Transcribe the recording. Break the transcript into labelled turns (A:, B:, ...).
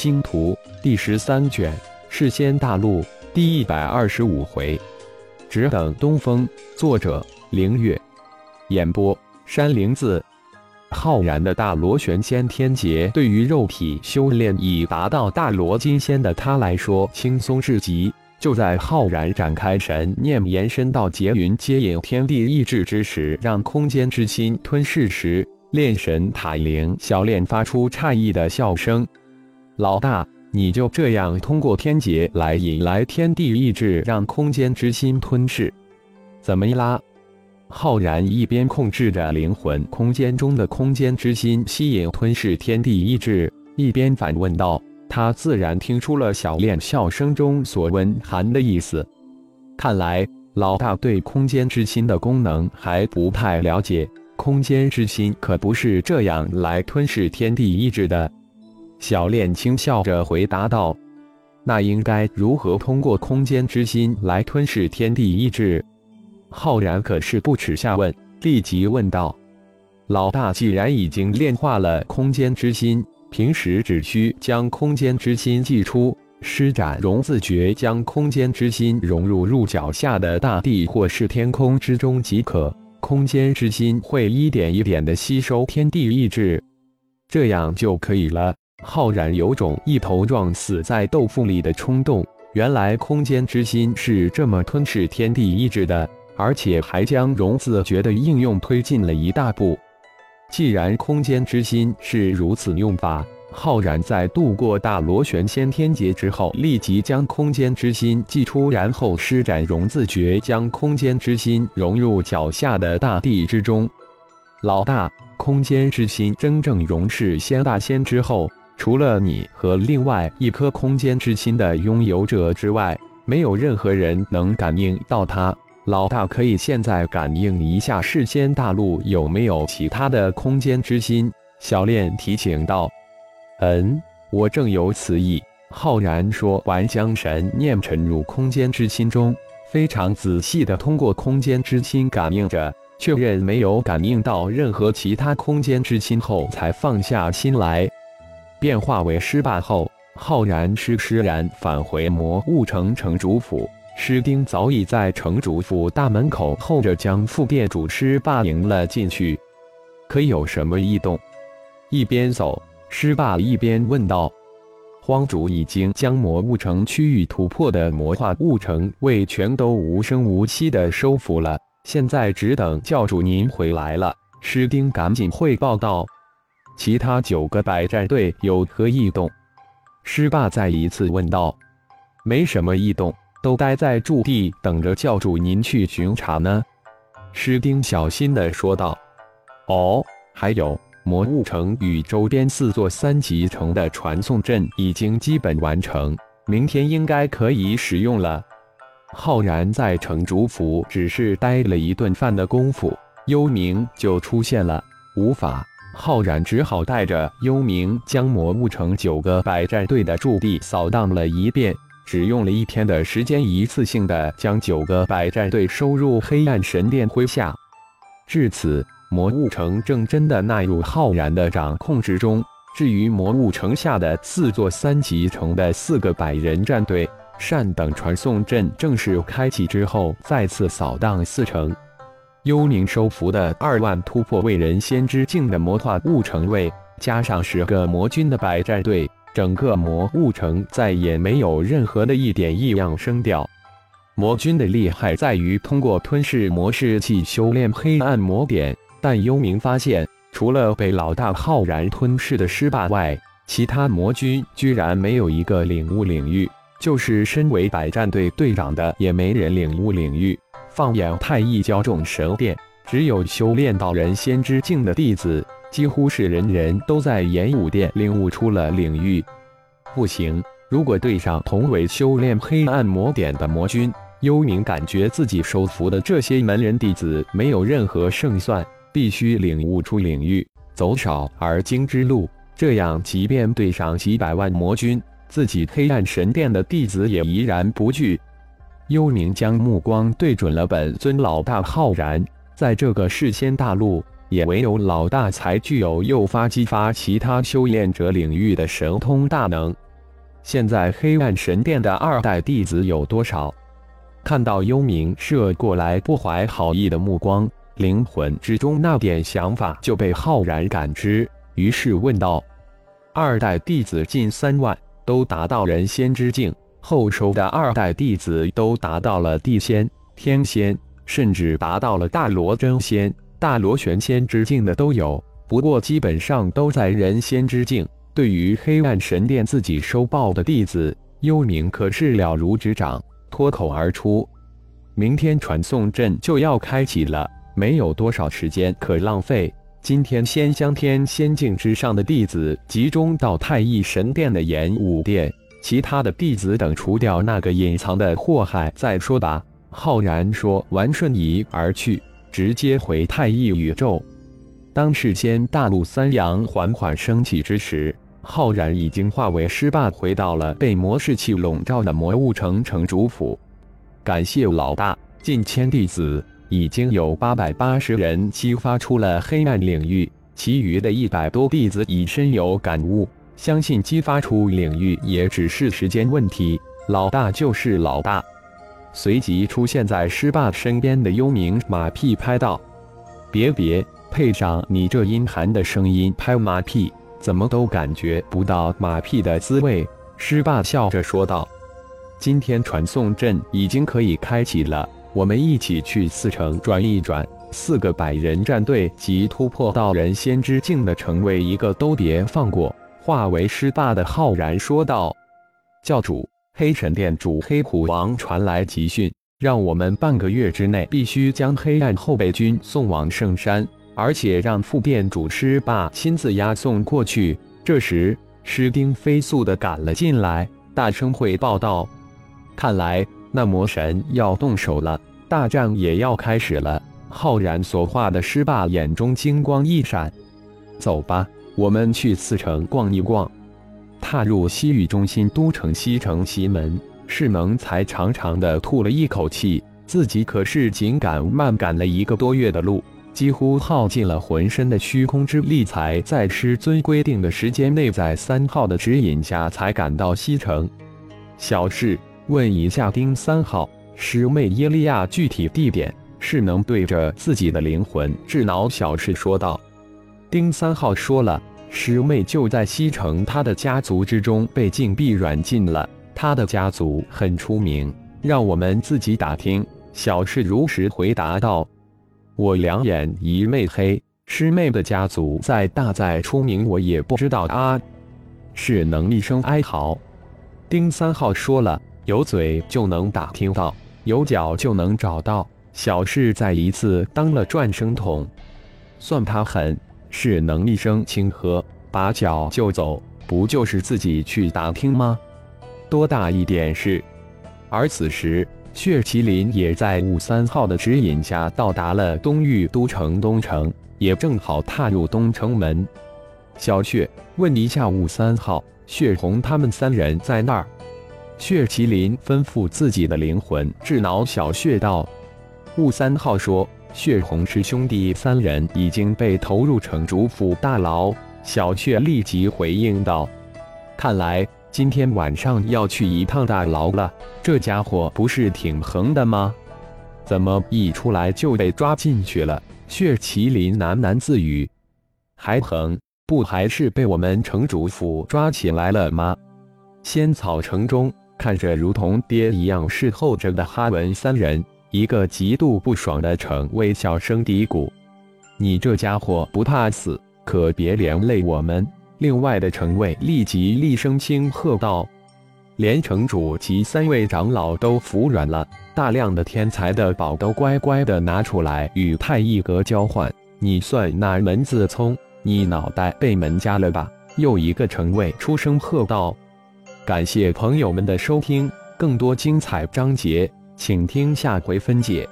A: 星图》第十三卷《世仙大陆》第一百二十五回，只等东风。作者：凌月。演播：山灵子。浩然的大螺旋先天劫，对于肉体修炼已达到大罗金仙的他来说轻松至极。就在浩然展开神念，延伸到劫云接引天地意志之时，让空间之心吞噬时，炼神塔灵小炼发出诧异的笑声：“老大，你就这样通过天劫来引来天地意志，让空间之心吞噬？怎么啦？”浩然一边控制着灵魂空间中的空间之心吸引吞噬天地意志，一边反问道。他自然听出了小练笑声中所温含的意思。看来老大对空间之心的功能还不太了解。空间之心可不是这样来吞噬天地意志的。小炼轻笑着回答道：“那应该如何通过空间之心来吞噬天地意志？”浩然可是不耻下问，立即问道：“老大既然已经炼化了空间之心。”平时只需将空间之心祭出，施展融字诀，将空间之心融入入脚下的大地或是天空之中即可。空间之心会一点一点的吸收天地意志，这样就可以了。浩然有种一头撞死在豆腐里的冲动。原来空间之心是这么吞噬天地意志的，而且还将融字诀的应用推进了一大步。既然空间之心是如此用法，浩然在度过大螺旋先天劫之后，立即将空间之心祭出，然后施展融字诀，将空间之心融入脚下的大地之中。老大，空间之心真正融是仙大仙之后，除了你和另外一颗空间之心的拥有者之外，没有任何人能感应到它。老大可以现在感应一下世间大陆有没有其他的空间之心。小炼提醒道：“嗯，我正有此意。”浩然说完，将神念沉入空间之心中，非常仔细的通过空间之心感应着，确认没有感应到任何其他空间之心后，才放下心来。变化为尸霸后，浩然施施然返回魔物城城主府。施丁早已在城主府大门口候着，将副店主施霸迎了进去。可有什么异动？一边走，施霸一边问道：“荒主已经将魔物城区域突破的魔化物城为全都无声无息的收服了，现在只等教主您回来了。”施丁赶紧汇报道：“其他九个百战队有何异动？”施霸再一次问道：“没什么异动。”都待在驻地等着教主您去巡查呢，施丁小心地说道。哦，还有魔物城与周边四座三级城的传送阵已经基本完成，明天应该可以使用了。浩然在城主府只是待了一顿饭的功夫，幽冥就出现了，无法，浩然只好带着幽冥将魔物城九个百战队的驻地扫荡了一遍。只用了一天的时间，一次性的将九个百战队收入黑暗神殿麾下。至此，魔物城正真的纳入浩然的掌控之中。至于魔物城下的四座三级城的四个百人战队，善等传送阵正式开启之后，再次扫荡四城。幽冥收服的二万突破为人先知境的魔化物城卫，加上十个魔军的百战队。整个魔物城再也没有任何的一点异样声调。魔君的厉害在于通过吞噬魔士器修炼黑暗魔点，但幽冥发现，除了被老大浩然吞噬的失败外，其他魔君居然没有一个领悟领域，就是身为百战队队长的也没人领悟领域。放眼太一教众神殿，只有修炼到人仙之境的弟子。几乎是人人都在演武殿领悟出了领域，不行！如果对上同为修炼黑暗魔典的魔君，幽冥感觉自己收服的这些门人弟子没有任何胜算，必须领悟出领域，走少而精之路。这样，即便对上几百万魔君，自己黑暗神殿的弟子也怡然不惧。幽冥将目光对准了本尊老大浩然，在这个世仙大陆。也唯有老大才具有诱发、激发其他修炼者领域的神通大能。现在黑暗神殿的二代弟子有多少？看到幽冥射过来不怀好意的目光，灵魂之中那点想法就被浩然感知，于是问道：“二代弟子近三万，都达到人仙之境；后收的二代弟子都达到了地仙、天仙，甚至达到了大罗真仙、大罗玄仙之境的都有。不过基本上都在人仙之境。对于黑暗神殿自己收报的弟子，幽冥可是了如指掌。”脱口而出：“明天传送阵就要开启了，没有多少时间可浪费。今天先将天仙境之上的弟子集中到太乙神殿的演武殿，其他的弟子等除掉那个隐藏的祸害再说吧。”浩然说完，瞬移而去，直接回太一宇宙。当世间大陆三阳缓缓升起之时。浩然已经化为尸霸，回到了被魔士气笼罩的魔物城城主府。感谢老大，近千弟子已经有八百八十人激发出了黑暗领域，其余的一百多弟子已深有感悟，相信激发出领域也只是时间问题。老大就是老大。随即出现在尸霸身边的幽冥马屁拍道：“别别，配上你这阴寒的声音拍马屁。”怎么都感觉不到马屁的滋味，狮霸笑着说道：“今天传送阵已经可以开启了，我们一起去四城转一转。四个百人战队及突破到人仙之境的成为，一个都别放过。”化为师霸的浩然说道：“教主，黑神殿主黑虎王传来急讯，让我们半个月之内必须将黑暗后备军送往圣山。”而且让副殿主师霸亲自押送过去。这时，师丁飞速的赶了进来，大声汇报道：“看来那魔神要动手了，大战也要开始了。”浩然所化的师霸眼中金光一闪：“走吧，我们去四城逛一逛。”踏入西域中心都城西城西门，世能才长长的吐了一口气，自己可是紧赶慢赶了一个多月的路。几乎耗尽了浑身的虚空之力，才在师尊规定的时间内，在三号的指引下才赶到西城。小事，问一下丁三号师妹耶利亚具体地点，世能对着自己的灵魂智脑。小事说道。丁三号说了，师妹就在西城，他的家族之中被禁闭软禁了。他的家族很出名，让我们自己打听。小事如实回答道。我两眼一昧黑，师妹的家族再大再出名，我也不知道啊。是能一声哀嚎。丁三号说了，有嘴就能打听到，有脚就能找到。小事再一次当了转生筒，算他狠。是能一声轻喝，拔脚就走，不就是自己去打听吗？多大一点事？而此时。血麒麟也在五三号的指引下到达了东域都城东城，也正好踏入东城门。小血问一下五三号，血红他们三人在那儿？血麒麟吩咐自己的灵魂智脑小血道。雾三号说，血红师兄弟三人已经被投入城主府大牢。小血立即回应道：“看来。”今天晚上要去一趟大牢了，这家伙不是挺横的吗？怎么一出来就被抓进去了？血麒麟喃喃自语：“还横？不还是被我们城主府抓起来了吗？”仙草城中，看着如同爹一样侍候着的哈文三人，一个极度不爽的城卫小声嘀咕：“你这家伙不怕死，可别连累我们。”另外的城卫立即厉声轻喝道：“连城主及三位长老都服软了，大量的天才的宝都乖乖的拿出来与太一阁交换。你算哪门子聪？你脑袋被门夹了吧？”又一个城卫出声喝道：“感谢朋友们的收听，更多精彩章节，请听下回分解。”